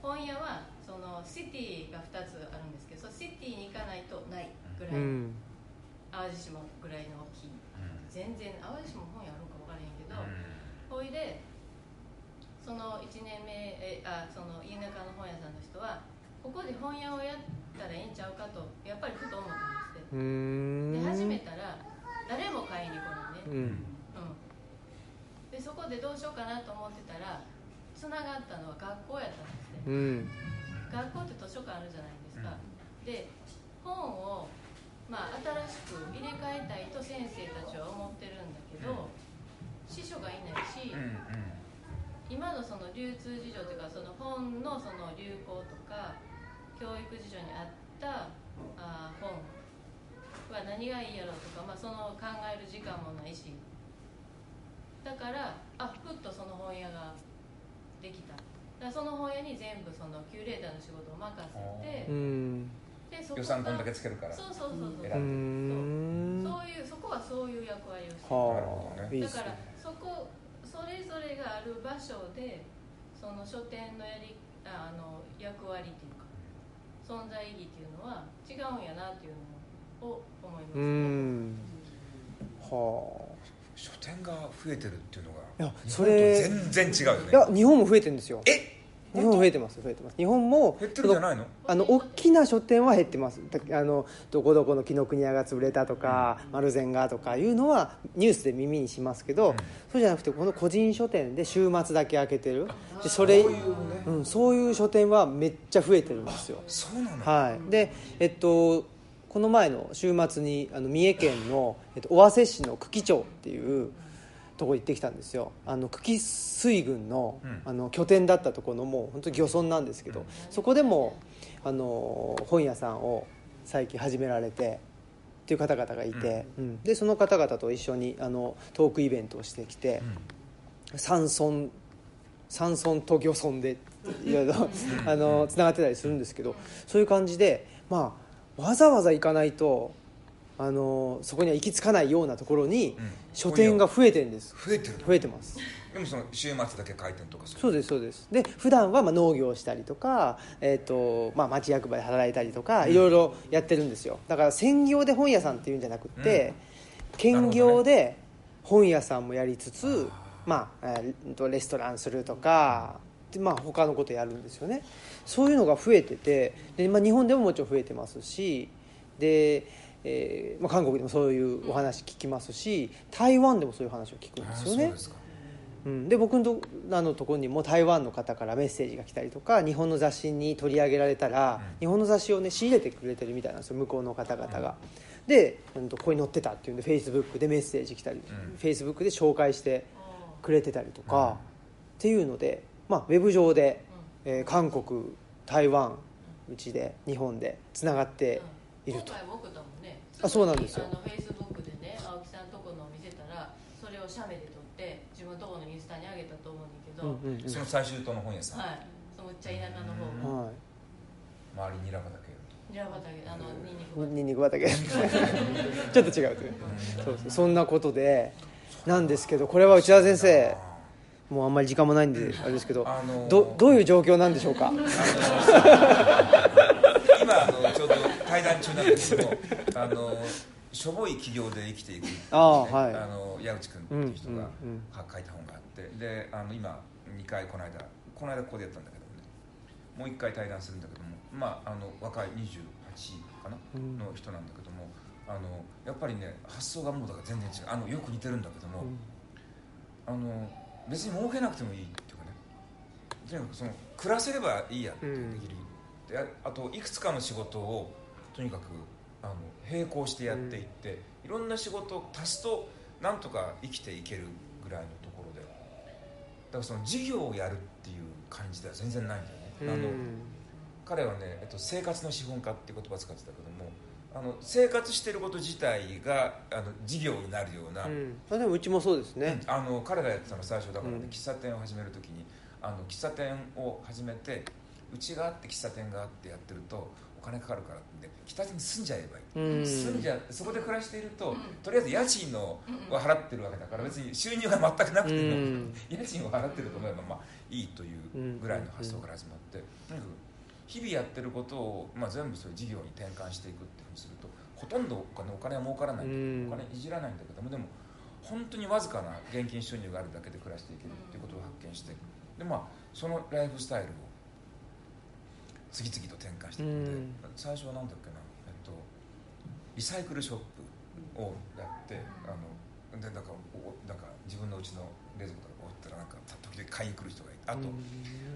本屋はそのシティが2つあるんですけどそのシティに行かないとないぐらい、うん淡路島ぐらいの大きい。全然淡路島本屋あるんか分からへんけど、ほいでその1年目えあその田舎の本屋さんの人はここで本屋をやったらいいんちゃうかとやっぱりふと思ったんですって。で始めたら誰も買いに来ないね、うん。うん、でそこでどうしようかなと思ってたらつながったのは学校やったんですねうん。学校って図書館あるじゃないですか、で本を、まあ、新しく入れ替えたいと先生たちは思ってるんだけど、司書がいないし、今のその流通事情というかその本のその流行とか教育事情に合ったあー本は何がいいやろうとか、まあ、その考える時間もないし。だからあふっとその本屋ができた。だからその本屋に全部そのキュレーターの仕事を任せて予算こんだけつけるから。そうそうそうそう、うーん。そう。いうそこはそういう役割をしてる。はあ。なるほどね。だからそこそれぞれがある場所でその書店のやりああの役割っていうか存在意義っていうのは違うんやなっていうのを思いますうーん。は書店が増えてるっていうのいやがそれ日本と全然違うよね。あいや日本も増えてるんですよ。え日本増えてます増えてます。日本も減ってるんじゃないの？あの大きな書店は減ってます。だあのどこどこの紀ノ国屋が潰れたとか、丸善がとかいうのはニュースで耳にしますけど、うん。そうじゃなくてこの個人書店で週末だけ開けてる。でそれそういうね。うん、そういう書店はめっちゃ増えてるんですよ。そうなの？はい。でえっとこの前の週末にあの三重県の、えっと、尾鷲市の久喜町っていうとこ行ってきたんですよ。あの久喜水軍の,、うん。あの拠点だったところのもう本当に漁村なんですけど、うん。そこでもあの本屋さんを最近始められてっていう方々がいて、うん。でその方々と一緒にあのトークイベントをしてきて、山村山村と漁村でいろいろ あのつながってたりするんですけどそういう感じで、まあ、わざわざ行かないとあのそこには行き着かないようなところにうん。書店が増えてるんです。増えてる増えてます。でもその週末だけ開店とかそうですそうです。で普段はまあ農業をしたりとか、えーとまあ、町役場で働いたりとかいろいろやってるんですよ。だから専業で本屋さんっていうんじゃなくて、兼業で本屋さんもやりつつ、まあえーとレストランするとか、でまあ、他のことやるんですよね。そういうのが増えててで、まあ、日本でももちろん増えてますしで、えーまあ、韓国でもそういうお話聞きますし台湾でもそういう話を聞くんですよね。そうん、で僕のとあのところにも台湾の方からメッセージが来たりとか日本の雑誌に取り上げられたら、うん。日本の雑誌をね仕入れてくれてるみたいなんですよ向こうの方々が、で、うん、とここに載ってたっていうんでフェイスブックでメッセージ来たり、ん。フェイスブックで紹介しておくれてたりとか、うん。っていうので、まあ、ウェブ上で、えー韓国台湾うちで日本でつながっているとあそうなんですよ。あのフェイスブックでね青木さんとこのを見せたらそれを写メで撮って自分のとこのインスタに上げたと思うんだけど、うんうんうん。その最終島の本屋さん。はい。そのむっちゃ田舎の方も。はい。周りにニラ畑ニラ畑あのニンニク畑。ちょっと違うという。そうそう。そんなことでなんですけどこれは内田先生もうあんまり時間もないんであれですけど、あのーどどういう状況なんでしょうか？対談中なんですけどあのしょぼい企業で生きていくっていうね、ああはい。あの矢内君っていう人が書いた本があってであの今2回この間この間ここでやったんだけどねもう1回対談するんだけどもまああの若い28かな、うんの人なんだけどもあのやっぱりね発想がもうだから全然違う。あのよく似てるんだけども、あの別に儲けなくてもいいっていうかねとにかくその暮らせればいいやってできる、でああといくつかの仕事をとにかくあの並行してやっていって、いろんな仕事を足すとなんとか生きていけるぐらいのところで。だからその事業をやるっていう感じでは全然ないんだよね、あの彼はね、えっと、生活の資本家っていう言葉を使ってたけどもあの生活してること自体があの事業になるような、うん、それでもうちもそうですね、あの彼がやってたの最初だからね、うん。喫茶店を始めるときにあの喫茶店を始めてうちがあって喫茶店があってやってるとお金かかるからってんで喫茶店に住んじゃえばいい、うん。住んじゃそこで暮らしていると、うん。とりあえず家賃のは払ってるわけだから別に収入が全くなくても、うん。家賃を払ってると思えばまあいいというぐらいの発想から始まって、とにかく日々やってることを、まあ、全部そういう事業に転換していくっていうふうにするとほとんどお金お金は儲からない。お金いじらないんだけどもでも本当にわずかな現金収入があるだけで暮らしていけるっていうことを発見してでまあそのライフスタイルを次々と転換していくので、うん。最初は何だっけな、えっと、リサイクルショップをやってあのでなんかおなんか自分のうちの冷蔵庫とか置ったらなんか時々買いに来る人がいてあと、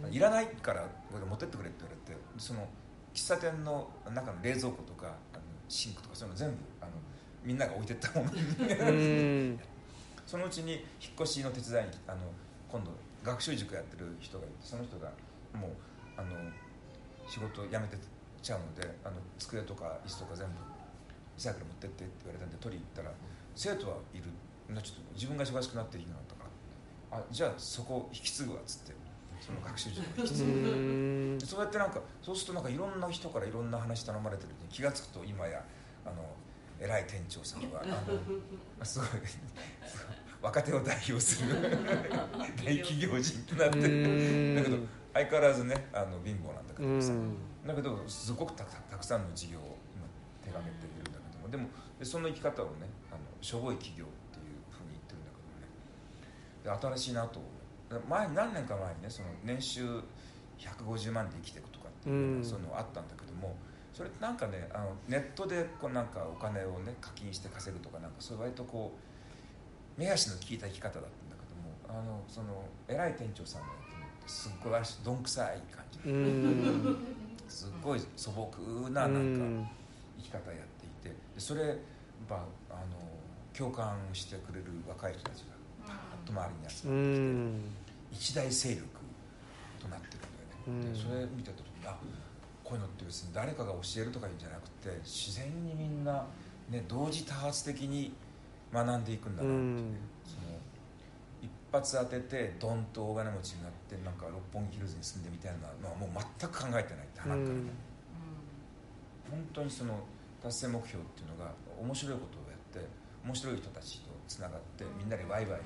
いらないからこれ持ってってくれって言われてその喫茶店の中の冷蔵庫とかあのシンクとかそういうの全部あのみんなが置いてったものそのうちに引っ越しの手伝いにあの今度学習塾やってる人がいてその人がもうあの仕事を辞めてちゃうのであの机とか椅子とか全部リサイクル持ってってって言われたんで取りに行ったら生徒はいる。なちょっと自分が忙しくなっていいなったか。らあじゃあそこ引き継ぐわっつってその学習塾を引き継ぐそうやってなんかそうするとなんかいろんな人からいろんな話頼まれてるに気が付くと今やあの偉い店長さんはあの すごい若手を代表する 大企業人になって。うん。だけど相変わらずねあの貧乏なんだけうどさん。だけどすごくたくたくさんの事業を今手がけているんだけども。でもでその生き方をねあのしょぼい企業っていうふうに言ってるんだけどね。で新しいなと前何年か前にねその年収150万で生きていくとかっていうようん。そういうのあったんだけども。それってなんかねあのネットでこうなんかお金をね課金して稼ぐとかなんかそういう割とこう目足の効いた生き方だったんだけども。あのその偉い店長さんのやってるのってすっごいどんくさい感じ。すっごい素朴ななんか生き方やっていて。でそれやっぱあの共感してくれる若い人たちがパーッと周りに集うまってきて、ん。一大勢力となってるんだよね、うん。でそれ見てた時にあこういうのって別に誰かが教えるとかいうんじゃなくて自然にみんな、ね、同時多発的に学んでいくんだなっていう。ね、発当ててドンと大金持ちになってなんか六本木ヒルズに住んでみたいなのはもう全く考えてないって鼻からね、本当にその達成目標っていうのが面白いことをやって面白い人たちとつながってみんなでワイワイ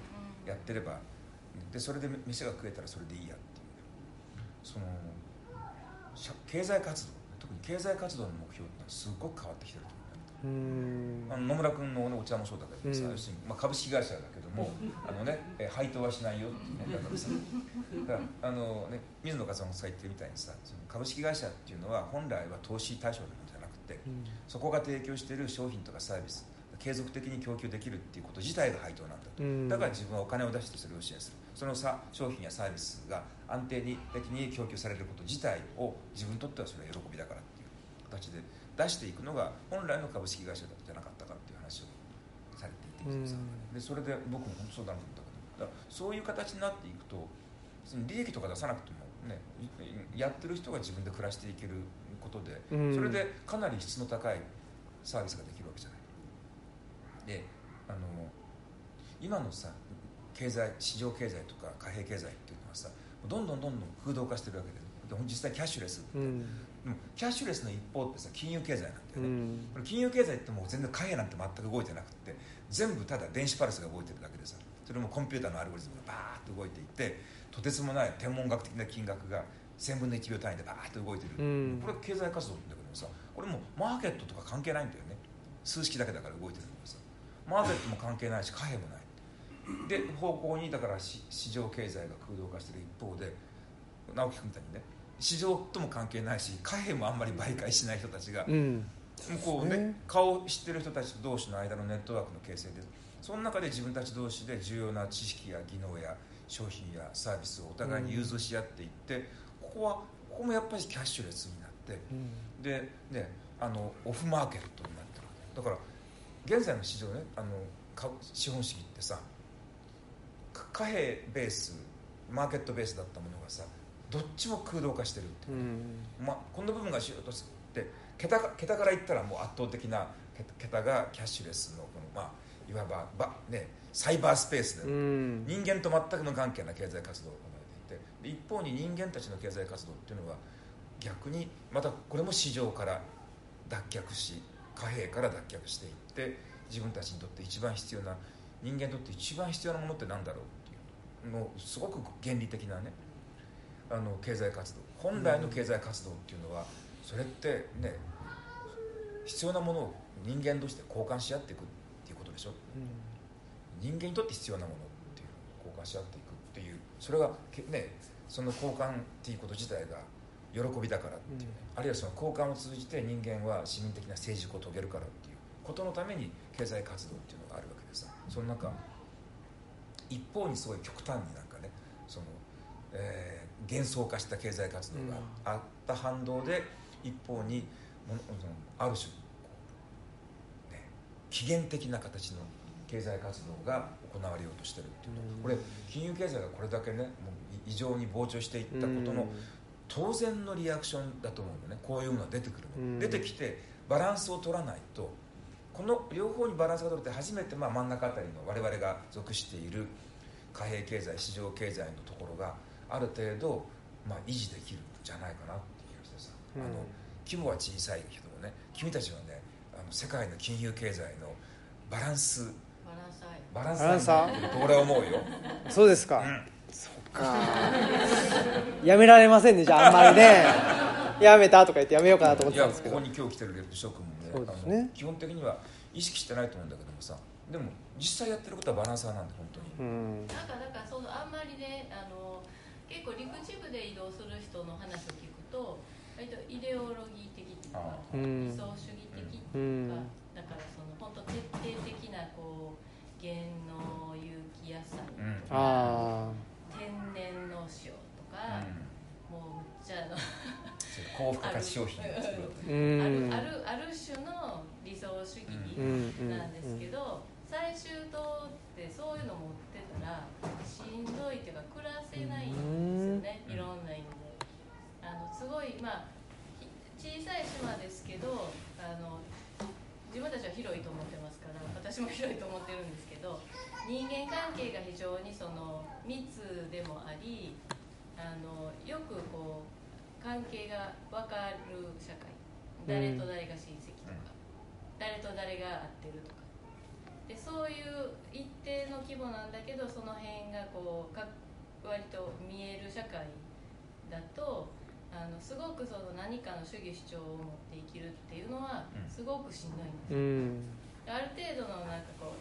やってればでそれで飯が食えたらそれでいいやっていう。その社経済活動特に経済活動の目標ってのはすごく変わってきてるとあの野村君の、ね、お茶もそうだけどさ、うん。要するにまあ、株式会社だけどもあの、ね、え配当はしないよっていうねだからさだからあの、ね、水野和夫さんが言ってるみたいにさその株式会社っていうのは本来は投資対象なんじゃなくてそこが提供している商品とかサービス継続的に供給できるっていうこと自体が配当なんだと、うん。だから自分はお金を出してそれを支援する。そのさ商品やサービスが安定的に供給されること自体を自分にとってはそれは喜びだからっていう形で出していくのが本来の株式会社じゃなかったかっていう話をされていて水野さん。でそれで僕も本当そうだなと思った。けどだからそういう形になっていくと利益とか出さなくてもねやってる人が自分で暮らしていけることで、うん。それでかなり質の高いサービスができるわけじゃない。であの今のさ経済市場経済とか貨幣経済っていうのはさどんどんどんどん空洞化してるわけでで実際キャッシュレスうん。でもキャッシュレスの一方ってさ金融経済なんだようね、ん。これ金融経済ってもう全然貨幣なんて全く動いてなくって全部ただ電子パルスが動いてるだけでさそれもコンピューターのアルゴリズムがバーッと動いていてとてつもない天文学的な金額が1000分の1秒単位でバーッと動いてる、うん。これ経済活動だけどもさこれもうマーケットとか関係ないんだよね。数式だけだから動いてるんださ。マーケットも関係ないし貨幣もない。で方向にだからし市場経済が空洞化してる一方で直樹君みたいにね市場とも関係ないし貨幣もあんまり媒介しない人たちがうん。こうね顔を知ってる人たち同士の間のネットワークの形成でその中で自分たち同士で重要な知識や技能や商品やサービスをお互いに融通し合っていって、ここはここもやっぱりキャッシュレスになってって、でねあのオフマーケットになってるだから現在の市場ねあのか資本主義ってさか貨幣ベースマーケットベースだったものがさどっちも空洞化してるっていうう、ん。まあ、この部分が主要として桁か桁から言ったらもう圧倒的な桁桁がキャッシュレスのこの、まあ、いわばば、ね、サイバースペースで、うん。人間と全く無関係な経済活動が行われていてで一方に人間たちの経済活動っていうのは逆にまたこれも市場から脱却し貨幣から脱却していって自分たちにとって一番必要な人間にとって一番必要なものって何だろうっていうのをすごく原理的なねあの経済活動本来の経済活動っていうのはそれってね必要なものを人間として交換し合っていくっていうことでしょ？人間にとって必要なものっていうのを交換し合っていくっていうそれがけねその交換っていうこと自体が喜びだからっていうね、あるいはその交換を通じて人間は市民的な成熟を遂げるからっていうことのために経済活動っていうのがあるわけでさ。その中一方にすごい極端になんかねその、えー幻想化した経済活動があった反動で一方にある種ね、起源的な形の経済活動が行われようとしてるっていううん。これ金融経済がこれだけねもう異常に膨張していったことの当然のリアクションだと思うんだよね。こういうものが出てくるの、うん。出てきてバランスを取らないとこの両方にバランスが取れて初めてまあ真ん中あたりの我々が属している貨幣経済市場経済のところがある程度、まあ、維持できるんじゃないかなっていう気がしてさ、うん。あの規模は小さいけどもね君たちはねあの世界の金融経済のバランスバランスアイバランスバランサー。俺は思うよ、そうですか、うん。そっか。やめられませんねじゃああんまりね。やめたとか言ってやめようかなと思ってたんですけど。ここに今日来てるレッドショックもねね。あの基本的には意識してないと思うんだけどもさ。でも実際やってることはバランサーなんで本当に、うん。なんかだからそのあんまりねあの結構陸地部で移動する人の話を聞くと割とイデオロギー的っていうか理想主義的ってういうか、ん。だからその本当徹底的なこう原農有機野菜とうん。か、あ。天然農塩とか、もうむっちゃあの高付加価値商品を作るあるあるある種の理想主義なんですけど、最終島ってそういうの持ってたらしんどいっていうか暮らせないんですよね、うん。いろんな意味で。あのすごいまあひ小さい島ですけどあの自分たちは広いと思ってますから私も広いと思ってるんですけど人間関係が非常にその密でもありあのよくこう関係が分かる社会。誰と誰が親戚とか、誰と誰が会ってるとかでそういう一定の規模なんだけどその辺がこうか割と見える社会だとあのすごくその何かの主義主張を持って生きるっていうのはうん。すごくしんどいんですうよ、んある程度のなんかこう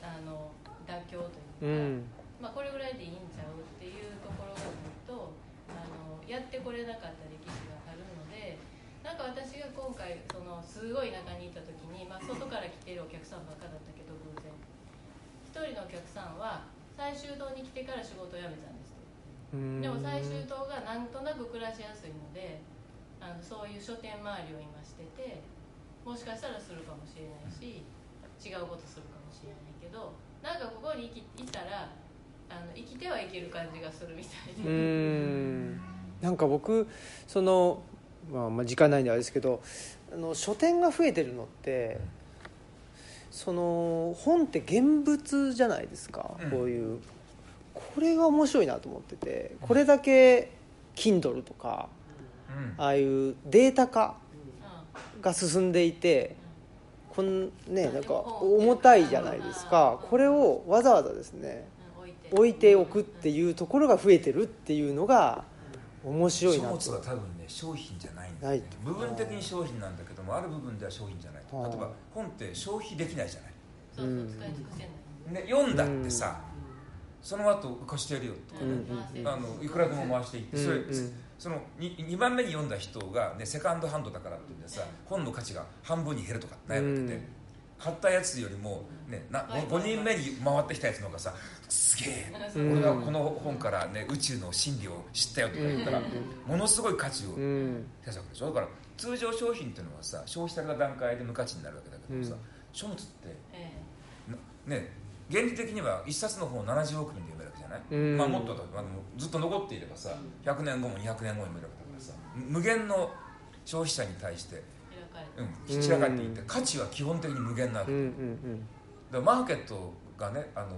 あの妥協とういうか、ん。まあ、これぐらいでいいんちゃうっていうところがないとあのやってこれなかった歴史があるのでなんか私が今回そのすごい中にいた時に、まあ、外から来てるお客さんばっかだったけど人のお客さんは最終島に来てから仕事を辞めたんですでも最終島がなんとなく暮らしやすいのであのそういう書店周りを今しててもしかしたらするかもしれないし違うことするかもしれないけどなんかここにいたらあの生きてはいける感じがするみたいうで、ん。なんか僕その、まあ、まあ時間ないんであれですけどあの書店が増えてるのってその本って現物じゃないですか、うん。こういう。これが面白いなと思っててこれだけ Kindle とかうん。ああいうデータ化うが進んでいてこんねなんか重たいじゃないですか。これをわざわざですねん。置いて。置いておくっていうところが増えてるっていうのが面白い書なと。物は多分ね商品じゃないんだよね。部分的に商品なんだけどもある部分では商品じゃないと。例えば本って消費できないじゃない。そうそう使い尽くせない、ね、読んだってさ、その後貸してやるよとかね、うんあのいくらでも回していって、それうんうん。その 2, 2番目に読んだ人が、ね、セカンドハンドだからっていうんでさ本の価値が半分に減るとか悩めてて、うん。買ったやつよりも、ね、なはい。5, 人目に回ってきたやつの方がさすげえ、うん。俺がこの本から、ね、宇宙の真理を知ったよとか言ったら、うん。ものすごい価値をうん。出すわけでしょ。だから通常商品っていうのはさ消費された段階で無価値になるわけだけどさ、うん。書物ってね原理的には一冊の本を70億人で読めるわけじゃない、うん。まあ、もっとだ。あのずっと残っていればさ100年後も200年後も読めるわけだからさ無限の消費者に対して、え開かれて。うん、散らかっていて価値は基本的に無限なわけ、うんうんだからマーケットがねあの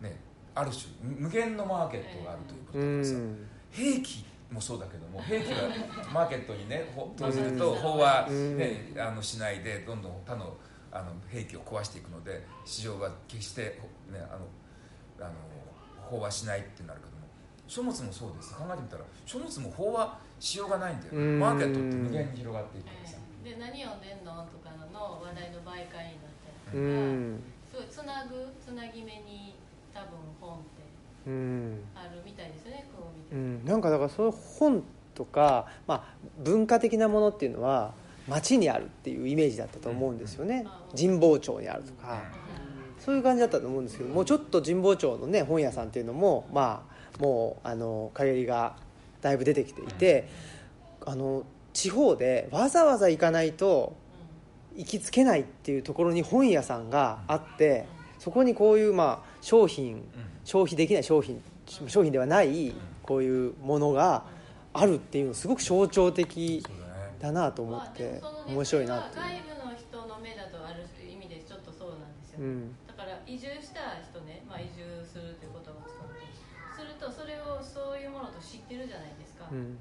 ねある種無限のマーケットがあるということでさ、ん。兵器もそうだけども兵器がマーケットにねほ 投じると飽和、ねあのしないでどんどん他のあの兵器を壊していくので市場が決して、ね、あのあの飽和しないってなるけども書物もそうです。考えてみたら書物も飽和しようがないんだようん。マーケットって無限に広がっていくからさ。ええで何読んでんのとかの話題の媒介になったうりとか、んすごいつなぐつなぎ目に多分本ってうん。あるみたいですねこう見て。うん、なんかだからその本とか、まあ、文化的なものっていうのは街にあるっていうイメージだったと思うんですよね。神保町にあるとか。そういう感じだったと思うんですけどもうちょっと神保町のね本屋さんっていうのもまあもうあの陰りがだいぶ出てきていてあの地方でわざわざ行かないと行きつけないっていうところに本屋さんがあってそこにこういうまあ商品消費できない商品商品ではないこういうものがあるっていうのすごく象徴的だなと思って面白いなっていう。それは外部の人の目だとある意味でちょっとそうなんですよ、うん。だから移住した人ね、まあ、移住するということを使ってするとそれをそういうものと知ってるじゃないですか、うん。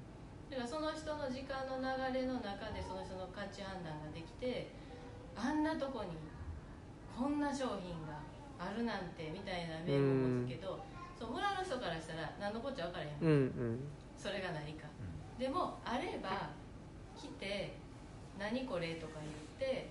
だからその人の時間の流れの中でその人の価値判断ができてあんなとこにこんな商品があるなんてみたいな名目を持つけど、そう村の人からしたら何のこっちゃ分からへん、うんうん。それが何か。でもあれば来て「何これ?」とか言って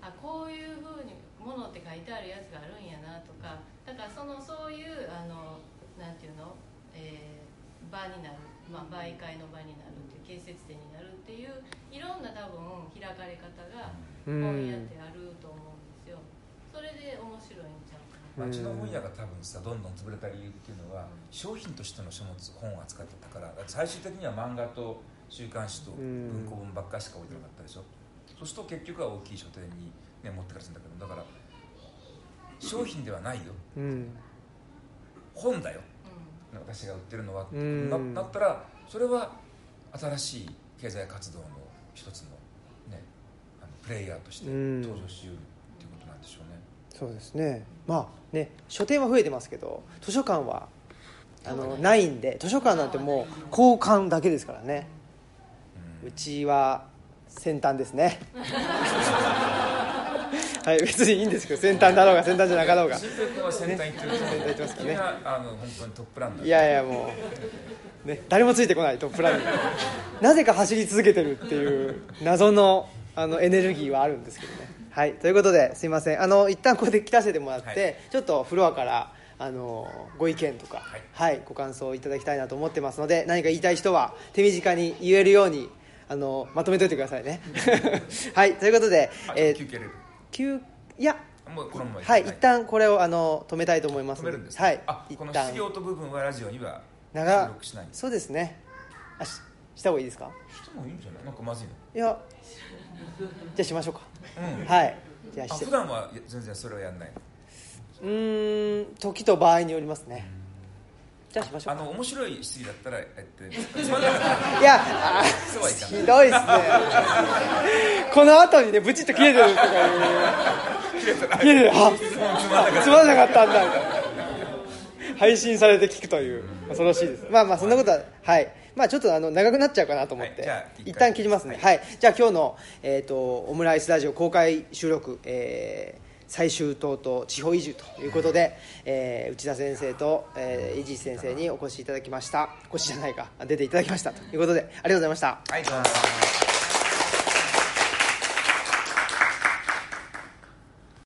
あこういうふうにものって書いてあるやつがあるんやなとかだからそのそういうあのなんていうの、えー場になる、まあ、媒介の場になるっていう建設点になるっていういろんな多分開かれ方がうん本屋ってあると思うんですよ。それで面白いんちゃうかな。町の本屋が多分さどんどん潰れた理由っていうのは商品としての書物本を扱ってたから最終的には漫画と週刊誌と文庫本ばっかしか置いてなかったでしょ。そうすると結局は大きい書店に、ね、持ってかれてんだけどだから商品ではないよ。うん。本だよ。う私が売ってるのは、うん。ななったらそれは新しい経済活動の一つのプレイヤーとしてうん。登場しうるっていうことなんでしょうね、そうですね。まあね書店は増えてますけど図書館はあのないんで図書館なんてもう交換だけですからね。うん。うちは先端ですね。はい別にいいんですけど先端だろうが先端じゃなかろうが。先端行ってる先端行ってますからね君はあの本当にトップランナー。いやいやもう、ね、誰もついてこないトップランになぜか走り続けてるっていう謎のあのエネルギーはあるんですけどね。はい。ということですいません。あの一旦ここで切らせてもらって、はい。ちょっとフロアからあのご意見とか、はい。はい、ご感想をいただきたいなと思ってますので何か言いたい人は手短に言えるようにあのまとめておいてくださいね。はい。ということで、あえー休憩休いやもうこのままはい、一旦これをあの止めたいと思います止めるんで。すかはい。あこの一旦。質疑応答部分はラジオには収長録しないそうですね。あしした方がいいですか？してもいいんじゃない？なんかまずいの。いやじゃあしましょうか。うん。はい。じゃああして。普段は全然それをやんないうーん時と場合によりますね。じゃあしましょうか。あの面白い質疑だったらやってつまんなかったいやひどいですね。この後にねブチッと切れてるとかいう。切れてなかったつまんなかった。んだみたいな配信されて聞くという。恐ろしいです。まあまあそんなことははいまあちょっとあの長くなっちゃうかなと思って、はい一旦切りますね。はい、じゃあ今日の、えー、とオムライスラジオ公開収録、えー最終島と地方移住ということで、えー内田先生と、えー、伊地先生にお越しいただきました。お越しじゃないか。出ていただきました。ということでありがとうございました。はいどうも